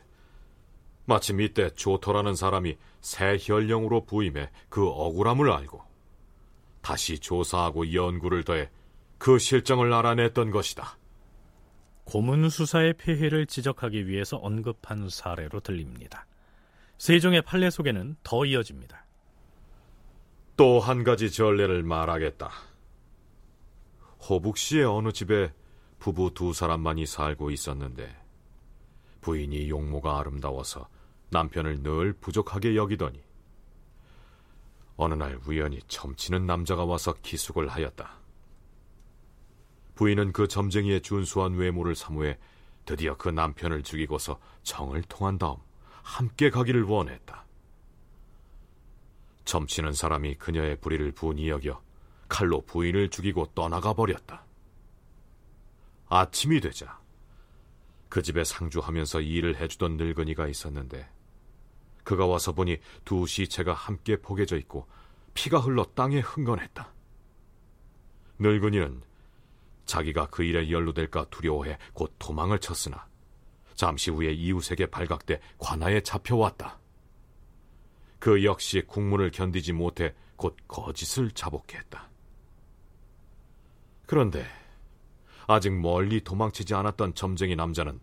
마침 이때 조터라는 사람이 새 현령으로 부임해 그 억울함을 알고 다시 조사하고 연구를 더해 그 실정을 알아냈던 것이다. 고문 수사의 폐해를 지적하기 위해서 언급한 사례로 들립니다. 세종의 판례 속에는 더 이어집니다. 또 한 가지 전례를 말하겠다. 호북시의 어느 집에 부부 두 사람만이 살고 있었는데 부인이 용모가 아름다워서 남편을 늘 부족하게 여기더니 어느 날 우연히 점치는 남자가 와서 기숙을 하였다. 부인은 그 점쟁이의 준수한 외모를 사모해 드디어 그 남편을 죽이고서 정을 통한 다음 함께 가기를 원했다. 점치는 사람이 그녀의 불의를 분이 여겨 칼로 부인을 죽이고 떠나가 버렸다. 아침이 되자 그 집에 상주하면서 일을 해주던 늙은이가 있었는데 그가 와서 보니 두 시체가 함께 포개져 있고 피가 흘러 땅에 흥건했다. 늙은이는 자기가 그 일에 연루될까 두려워해 곧 도망을 쳤으나 잠시 후에 이웃에게 발각돼 관아에 잡혀왔다. 그 역시 국문을 견디지 못해 곧 거짓을 자복했다. 그런데 아직 멀리 도망치지 않았던 점쟁이 남자는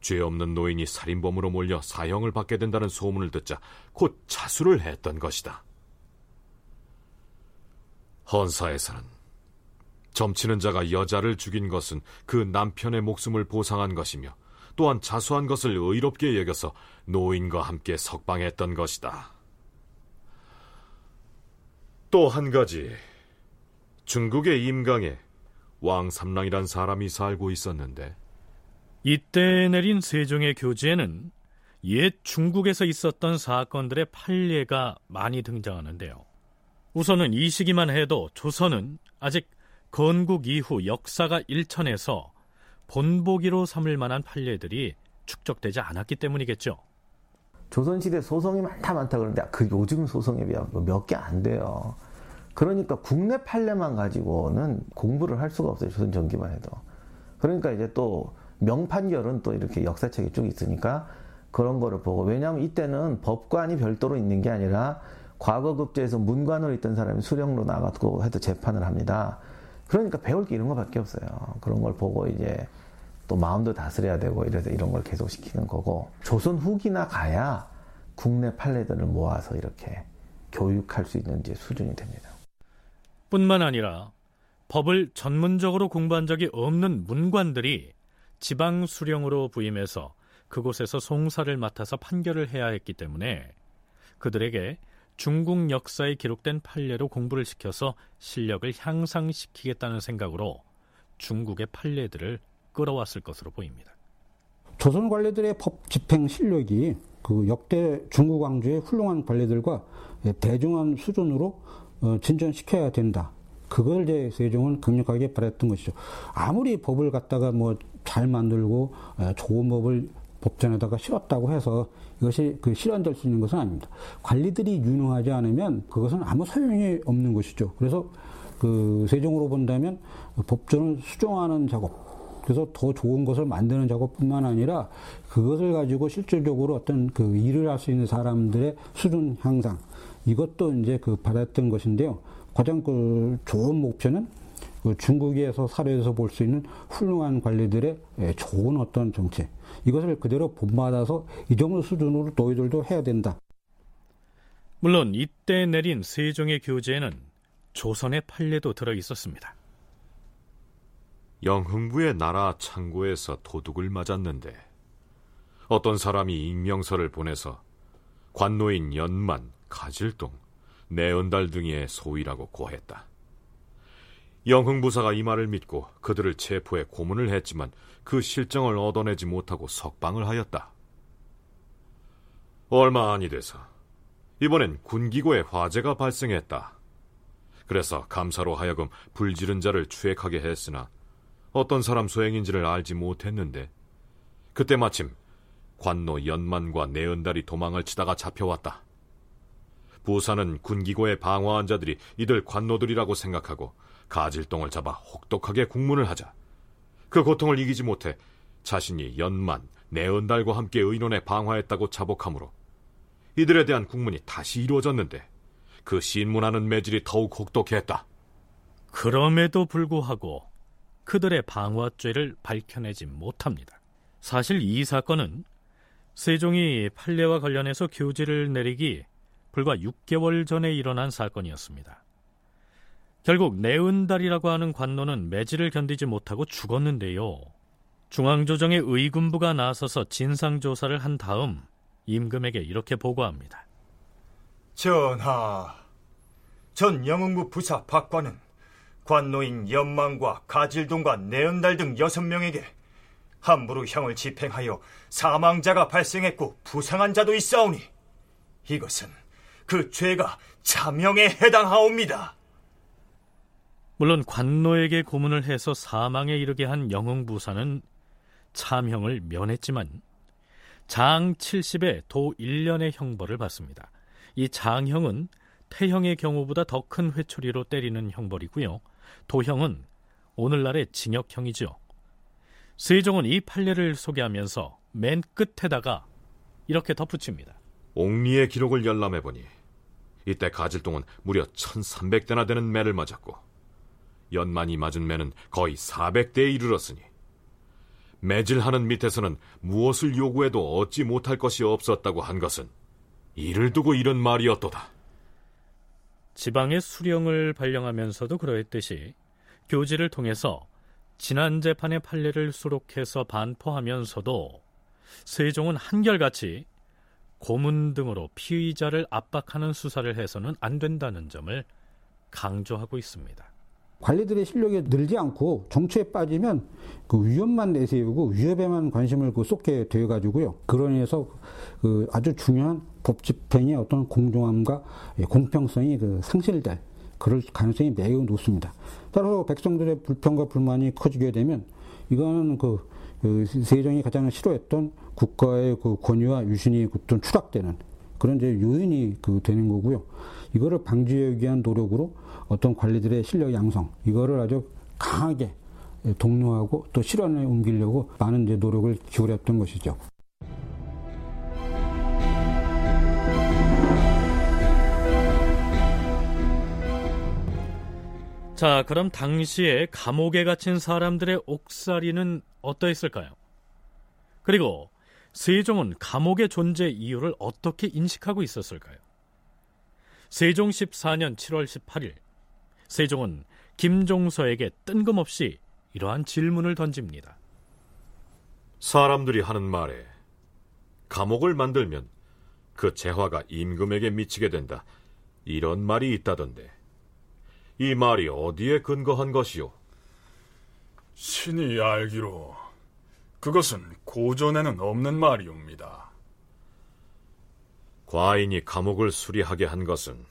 죄 없는 노인이 살인범으로 몰려 사형을 받게 된다는 소문을 듣자 곧 자수를 했던 것이다. 헌사에서는 점치는 자가 여자를 죽인 것은 그 남편의 목숨을 보상한 것이며 또한 자수한 것을 의롭게 여겨서 노인과 함께 석방했던 것이다. 또 한 가지, 중국의 임강에 왕삼랑이란 사람이 살고 있었는데 이때 내린 세종의 교지에는 옛 중국에서 있었던 사건들의 판례가 많이 등장하는데요. 우선은 이 시기만 해도 조선은 아직 건국 이후 역사가 일천해서 본보기로 삼을 만한 판례들이 축적되지 않았기 때문이겠죠. 조선시대 소송이 많다 많다 그러는데 그 요즘 소송에 비하면 몇 개 안 돼요. 그러니까 국내 판례만 가지고는 공부를 할 수가 없어요. 조선 전기만 해도. 그러니까 이제 또 명판결은 또 이렇게 역사책이 쭉 있으니까 그런 거를 보고 왜냐하면 이때는 법관이 별도로 있는 게 아니라 과거 급제에서 문관으로 있던 사람이 수령로 나갔고 해도 재판을 합니다. 그러니까 배울 게 이런 거밖에 없어요. 그런 걸 보고 이제 또 마음도 다스려야 되고 이래서 이런 걸 계속 시키는 거고 조선 후기나 가야 국내 판례들을 모아서 이렇게 교육할 수 있는 이제 수준이 됩니다. 뿐만 아니라 법을 전문적으로 공부한 적이 없는 문관들이 지방 수령으로 부임해서 그곳에서 송사를 맡아서 판결을 해야 했기 때문에 그들에게 중국 역사에 기록된 판례로 공부를 시켜서 실력을 향상시키겠다는 생각으로 중국의 판례들을 끌어왔을 것으로 보입니다. 조선 관리들의 법 집행 실력이 그 역대 중국 왕조의 훌륭한 관리들과 대중한 수준으로 어, 진전시켜야 된다. 그걸 이제 세종은 강력하게 바랬던 것이죠. 아무리 법을 갖다가 뭐 잘 만들고 좋은 법을 법전에다가 실었다고 해서 이것이 그 실현될 수 있는 것은 아닙니다. 관리들이 유능하지 않으면 그것은 아무 소용이 없는 것이죠. 그래서 그 세종으로 본다면 법전을 수정하는 작업, 그래서 더 좋은 것을 만드는 작업뿐만 아니라 그것을 가지고 실질적으로 어떤 그 일을 할 수 있는 사람들의 수준 향상 이것도 이제 그 받았던 것인데요. 가장 그 좋은 목표는 그 중국에서 사례에서 볼 수 있는 훌륭한 관리들의 예, 좋은 어떤 정책 이것을 그대로 본받아서 이 정도 수준으로 너희들도 해야 된다. 물론 이때 내린 세종의 교재에는 조선의 판례도 들어 있었습니다. 영흥부의 나라 창고에서 도둑을 맞았는데 어떤 사람이 익명서를 보내서 관노인 연만, 가질동, 내은달 등의 소위라고 고했다. 영흥부사가 이 말을 믿고 그들을 체포해 고문을 했지만 그 실정을 얻어내지 못하고 석방을 하였다. 얼마 안이 돼서 이번엔 군기고에 화재가 발생했다. 그래서 감사로 하여금 불지른 자를 추액하게 했으나 어떤 사람 소행인지를 알지 못했는데 그때 마침 관노 연만과 내은달이 도망을 치다가 잡혀왔다. 부사는 군기고에 방어한 자들이 이들 관노들이라고 생각하고 가질동을 잡아 혹독하게 국문을 하자 그 고통을 이기지 못해 자신이 연만, 내은달과 함께 의논에 방화했다고 자복하므로 이들에 대한 국문이 다시 이루어졌는데 그 신문하는 매질이 더욱 혹독했다. 그럼에도 불구하고 그들의 방화죄를 밝혀내지 못합니다. 사실 이 사건은 세종이 판례와 관련해서 교지를 내리기 불과 6개월 전에 일어난 사건이었습니다. 결국 내은달이라고 하는 관노는 매질을 견디지 못하고 죽었는데요. 중앙조정의 의군부가 나서서 진상조사를 한 다음 임금에게 이렇게 보고합니다. 전하, 전 영흥부 부사 박관은 관노인 연망과 가질동과 내은달 등 여섯 명에게 함부로 형을 집행하여 사망자가 발생했고 부상한 자도 있사오니 이것은 그 죄가 자명에 해당하옵니다. 물론 관노에게 고문을 해서 사망에 이르게 한 영흥 부사는 참형을 면했지만 장 70에 도 1년의 형벌을 받습니다. 이 장형은 태형의 경우보다 더 큰 회초리로 때리는 형벌이고요. 도형은 오늘날의 징역형이죠. 세종은 이 판례를 소개하면서 맨 끝에다가 이렇게 덧붙입니다. 옥리의 기록을 열람해보니 이때 가질동은 무려 1300대나 되는 매를 맞았고 연만이 맞은 매는 거의 400대에 이르렀으니 매질하는 밑에서는 무엇을 요구해도 얻지 못할 것이 없었다고 한 것은 이를 두고 이런 말이었도다. 지방의 수령을 발령하면서도 그러했듯이 교지를 통해서 지난 재판의 판례를 수록해서 반포하면서도 세종은 한결같이 고문 등으로 피의자를 압박하는 수사를 해서는 안 된다는 점을 강조하고 있습니다. 관리들의 실력이 늘지 않고 정치에 빠지면 그 위험만 내세우고 위협에만 관심을 그 쏟게 되어 가지고요. 그런 의해서 그 아주 중요한 법 집행의 어떤 공정함과 공평성이 그 상실될 그럴 가능성이 매우 높습니다. 따라서 백성들의 불평과 불만이 커지게 되면 이거는 그, 그 세종이 가장 싫어했던 국가의 그 권위와 유신이 좀 추락되는 그런 이제 요인이 그 되는 거고요. 이거를 방지하기 위한 노력으로 어떤 관리들의 실력 양성 이거를 아주 강하게 독려하고 또 실현에 옮기려고 많은 이제 노력을 기울였던 것이죠. 자, 그럼 당시에 감옥에 갇힌 사람들의 옥살이는 어떠했을까요? 그리고 세종은 감옥의 존재 이유를 어떻게 인식하고 있었을까요? 세종 14년 7월 18일 세종은 김종서에게 뜬금없이 이러한 질문을 던집니다. 사람들이 하는 말에 감옥을 만들면 그 재화가 임금에게 미치게 된다. 이런 말이 있다던데 이 말이 어디에 근거한 것이오? 신이 알기로 그것은 고전에는 없는 말이옵니다. 과인이 감옥을 수리하게 한 것은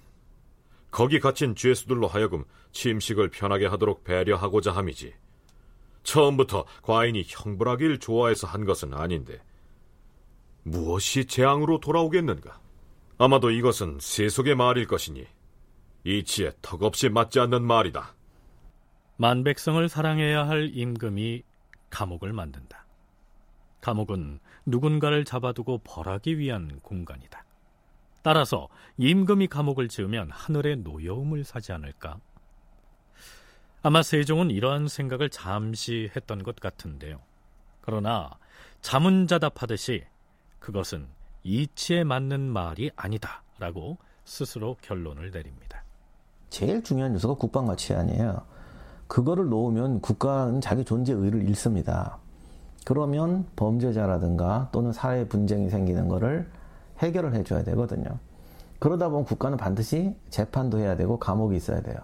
거기 갇힌 죄수들로 하여금 침식을 편하게 하도록 배려하고자 함이지. 처음부터 과인이 형벌하길 좋아해서 한 것은 아닌데 무엇이 재앙으로 돌아오겠는가? 아마도 이것은 세속의 말일 것이니 이치에 턱없이 맞지 않는 말이다. 만백성을 사랑해야 할 임금이 감옥을 만든다. 감옥은 누군가를 잡아두고 벌하기 위한 공간이다. 따라서 임금이 감옥을 지으면 하늘의 노여움을 사지 않을까? 아마 세종은 이러한 생각을 잠시 했던 것 같은데요. 그러나 자문자답하듯이 그것은 이치에 맞는 말이 아니다라고 스스로 결론을 내립니다. 제일 중요한 요소가 국방과 치안이에요. 그거를 놓으면 국가는 자기 존재 의를 잃습니다. 그러면 범죄자라든가 또는 사회 분쟁이 생기는 거를 해결을 해줘야 되거든요. 그러다 보면 국가는 반드시 재판도 해야 되고 감옥이 있어야 돼요.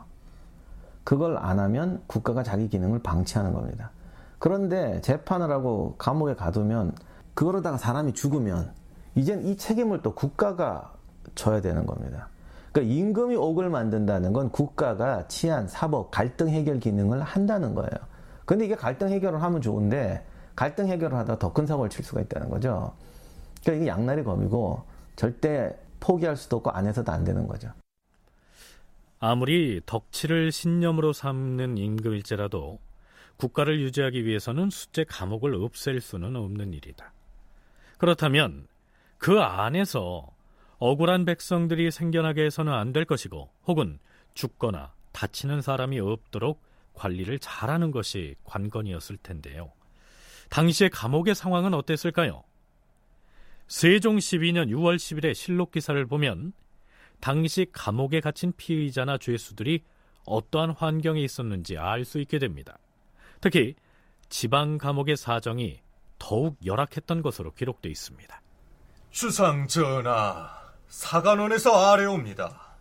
그걸 안 하면 국가가 자기 기능을 방치하는 겁니다. 그런데 재판을 하고 감옥에 가두면 그러다가 사람이 죽으면 이젠 이 책임을 또 국가가 져야 되는 겁니다. 그러니까 임금이 옥을 만든다는 건 국가가 치안, 사법, 갈등 해결 기능을 한다는 거예요. 근데 이게 갈등 해결을 하면 좋은데 갈등 해결을 하다 더 큰 사고를 칠 수가 있다는 거죠. 그러니까 이게 양날의 검이고 절대 포기할 수도 없고 안 해서도 안 되는 거죠. 아무리 덕치를 신념으로 삼는 임금일지라도 국가를 유지하기 위해서는 숫제 감옥을 없앨 수는 없는 일이다. 그렇다면 그 안에서 억울한 백성들이 생겨나게 해서는 안 될 것이고 혹은 죽거나 다치는 사람이 없도록 관리를 잘하는 것이 관건이었을 텐데요. 당시의 감옥의 상황은 어땠을까요? 세종 12년 6월 10일의 실록 기사를 보면 당시 감옥에 갇힌 피의자나 죄수들이 어떠한 환경에 있었는지 알 수 있게 됩니다. 특히 지방 감옥의 사정이 더욱 열악했던 것으로 기록되어 있습니다. 주상 전하, 사관원에서 아래옵니다.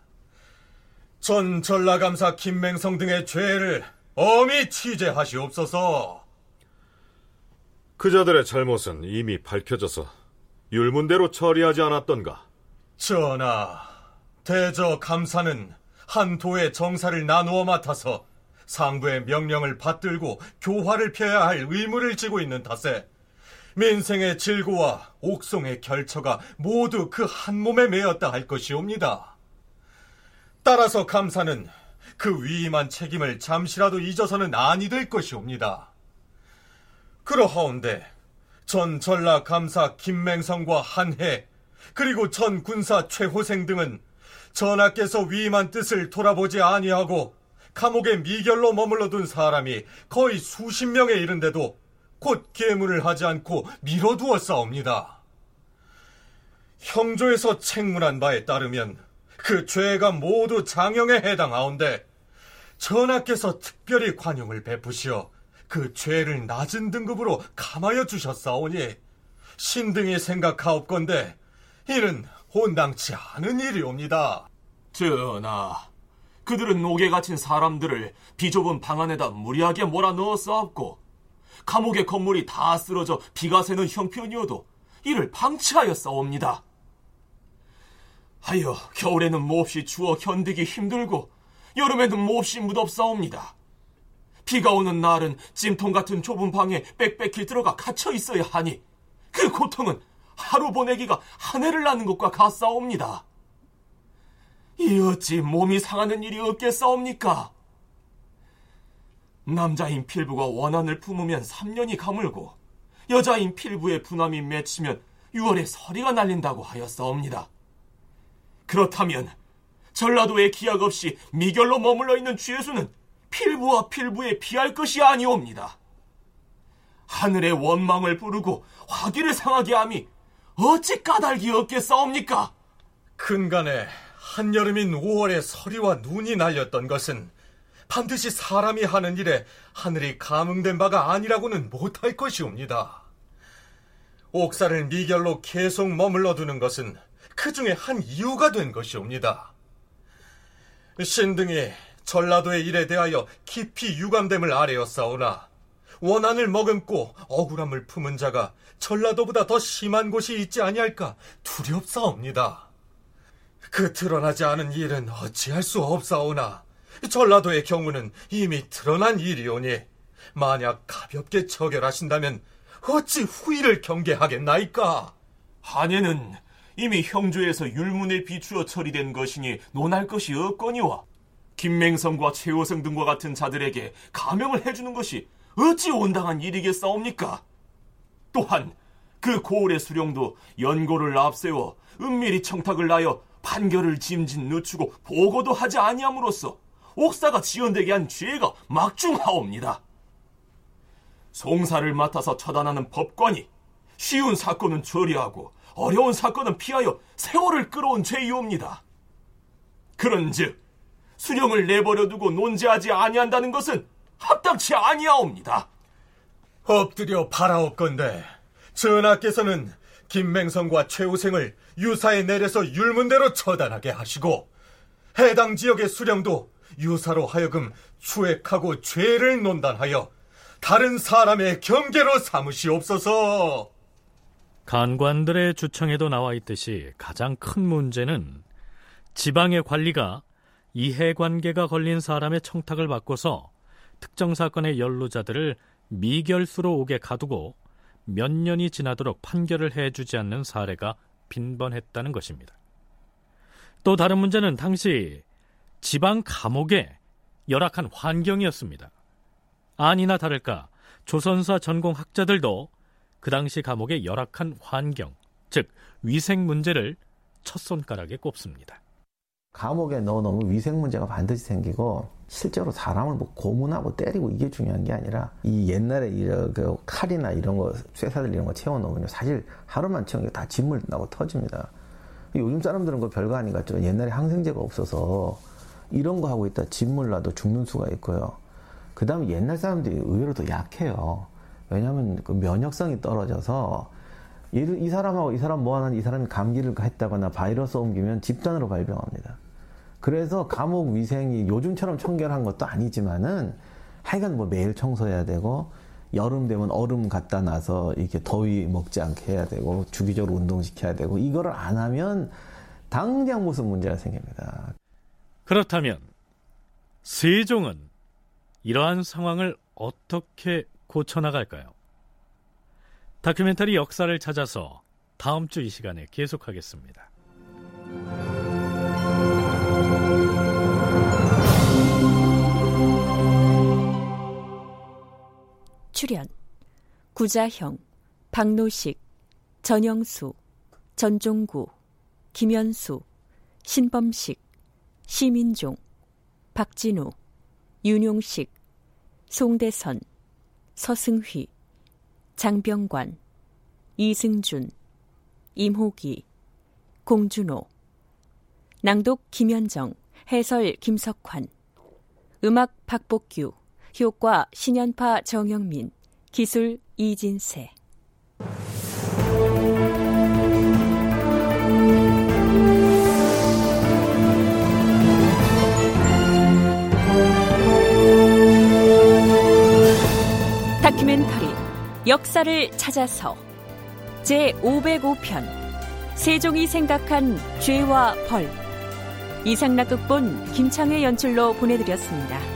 전 전라감사 김맹성 등의 죄를 엄히 취재하시옵소서. 그자들의 잘못은 이미 밝혀져서 율문대로 처리하지 않았던가? 전하, 대저 감사는 한 도의 정사를 나누어 맡아서 상부의 명령을 받들고 교화를 펴야 할 의무를 지고 있는 탓에 민생의 질고와 옥송의 결처가 모두 그 한 몸에 매였다 할 것이옵니다. 따라서 감사는 그 위임한 책임을 잠시라도 잊어서는 아니 될 것이옵니다. 그러하온데 전 전라 감사 김맹성과 한해 그리고 전 군사 최호생 등은 전하께서 위임한 뜻을 돌아보지 아니하고 감옥에 미결로 머물러 둔 사람이 거의 수십 명에 이른데도 곧 계문을 하지 않고 밀어두었사옵니다. 형조에서 책문한 바에 따르면 그 죄가 모두 장형에 해당하온데 전하께서 특별히 관용을 베푸시어 그 죄를 낮은 등급으로 감하여 주셨사오니 신등이 생각하옵건데 이는 혼당치 않은 일이옵니다. 전하, 그들은 옥에 갇힌 사람들을 비좁은 방 안에다 무리하게 몰아넣어 싸웠고 감옥의 건물이 다 쓰러져 비가 새는 형편이어도 이를 방치하여 싸웁니다. 하여 겨울에는 몹시 추워 견디기 힘들고 여름에는 몹시 무덥사옵니다. 비가 오는 날은 찜통 같은 좁은 방에 빽빽히 들어가 갇혀 있어야 하니 그 고통은 하루 보내기가 한 해를 나는 것과 같사옵니다. 이 어찌 몸이 상하는 일이 없겠사옵니까? 남자인 필부가 원한을 품으면 3년이 가물고 여자인 필부의 분함이 맺히면 6월에 서리가 날린다고 하였사옵니다. 그렇다면 전라도에 기약 없이 미결로 머물러 있는 죄수는 필부와 필부에 피할 것이 아니옵니다. 하늘의 원망을 부르고 화기를 상하게 함이 어찌 까닭이 없겠사옵니까? 근간에 한여름인 5월에 서리와 눈이 날렸던 것은 반드시 사람이 하는 일에 하늘이 감응된 바가 아니라고는 못할 것이옵니다. 옥사를 미결로 계속 머물러 두는 것은 그 중에 한 이유가 된 것이옵니다. 신등이 전라도의 일에 대하여 깊이 유감됨을 아뢰었사오나 원한을 머금고 억울함을 품은 자가 전라도보다 더 심한 곳이 있지 아니할까 두렵사옵니다. 그 드러나지 않은 일은 어찌할 수 없사오나 전라도의 경우는 이미 드러난 일이오니 만약 가볍게 처결하신다면 어찌 후일을 경계하겠나이까? 한예는 이미 형조에서 율문에 비추어 처리된 것이니 논할 것이 없거니와 김맹성과 최호성 등과 같은 자들에게 감형을 해주는 것이 어찌 온당한 일이겠사옵니까? 또한 그 고을의 수령도 연고를 앞세워 은밀히 청탁을 나여 판결을 짐진 늦추고 보고도 하지 아니함으로써 옥사가 지연되게 한 죄가 막중하옵니다. 송사를 맡아서 처단하는 법관이 쉬운 사건은 처리하고 어려운 사건은 피하여 세월을 끌어온 죄이옵니다. 그런즉 수령을 내버려 두고 논제하지 아니한다는 것은 합당치 아니하옵니다. 엎드려 바라옵건대 전하께서는 김맹성과 최우생을 유사에 내려서 율문대로 처단하게 하시고 해당 지역의 수령도 유사로 하여금 추액하고 죄를 논단하여 다른 사람의 경계로 삼으시옵소서. 간관들의 주청에도 나와 있듯이 가장 큰 문제는 지방의 관리가 이해관계가 걸린 사람의 청탁을 받고서 특정 사건의 연루자들을 미결수로 오게 가두고 몇 년이 지나도록 판결을 해주지 않는 사례가 빈번했다는 것입니다. 또 다른 문제는 당시 지방 감옥의 열악한 환경이었습니다. 아니나 다를까 조선사 전공 학자들도 그 당시 감옥의 열악한 환경, 즉 위생 문제를 첫 손가락에 꼽습니다. 감옥에 넣어놓으면 위생 문제가 반드시 생기고 실제로 사람을 뭐 고문하고 때리고 이게 중요한 게 아니라 이 옛날에 이런 그 칼이나 이런 거 쇠사들 이런 거 채워놓으면 사실 하루만 채우는 게다 진물 나고 터집니다. 요즘 사람들은 그 별거 아닌 것 같죠. 옛날에 항생제가 없어서 이런 거 하고 있다 진물 나도 죽는 수가 있고요. 그 다음에 옛날 사람들이 의외로 더 약해요. 왜냐하면 그 면역성이 떨어져서 이 사람하고 이 사람 뭐 하는 이 사람이 감기를 했다거나 바이러스 옮기면 집단으로 발병합니다. 그래서 감옥 위생이 요즘처럼 청결한 것도 아니지만은 하여간 뭐 매일 청소해야 되고 여름 되면 얼음 갖다 놔서 이렇게 더위 먹지 않게 해야 되고 주기적으로 운동시켜야 되고 이거를 안 하면 당장 무슨 문제가 생깁니다. 그렇다면 세종은 이러한 상황을 어떻게 고쳐나갈까요? 다큐멘터리 역사를 찾아서 다음 주 이 시간에 계속하겠습니다. 출연. 구자형, 박노식, 전영수, 전종구, 김현수, 신범식, 시민종, 박진우, 윤용식, 송대선, 서승휘, 장병관, 이승준, 임호기, 공준호, 낭독 김현정, 해설 김석환, 음악 박복규, 효과 신연파 정영민, 기술 이진세. 다큐멘터리 역사를 찾아서 제 505편 세종이 생각한 죄와 벌 이상락 극본 김창의 연출로 보내드렸습니다.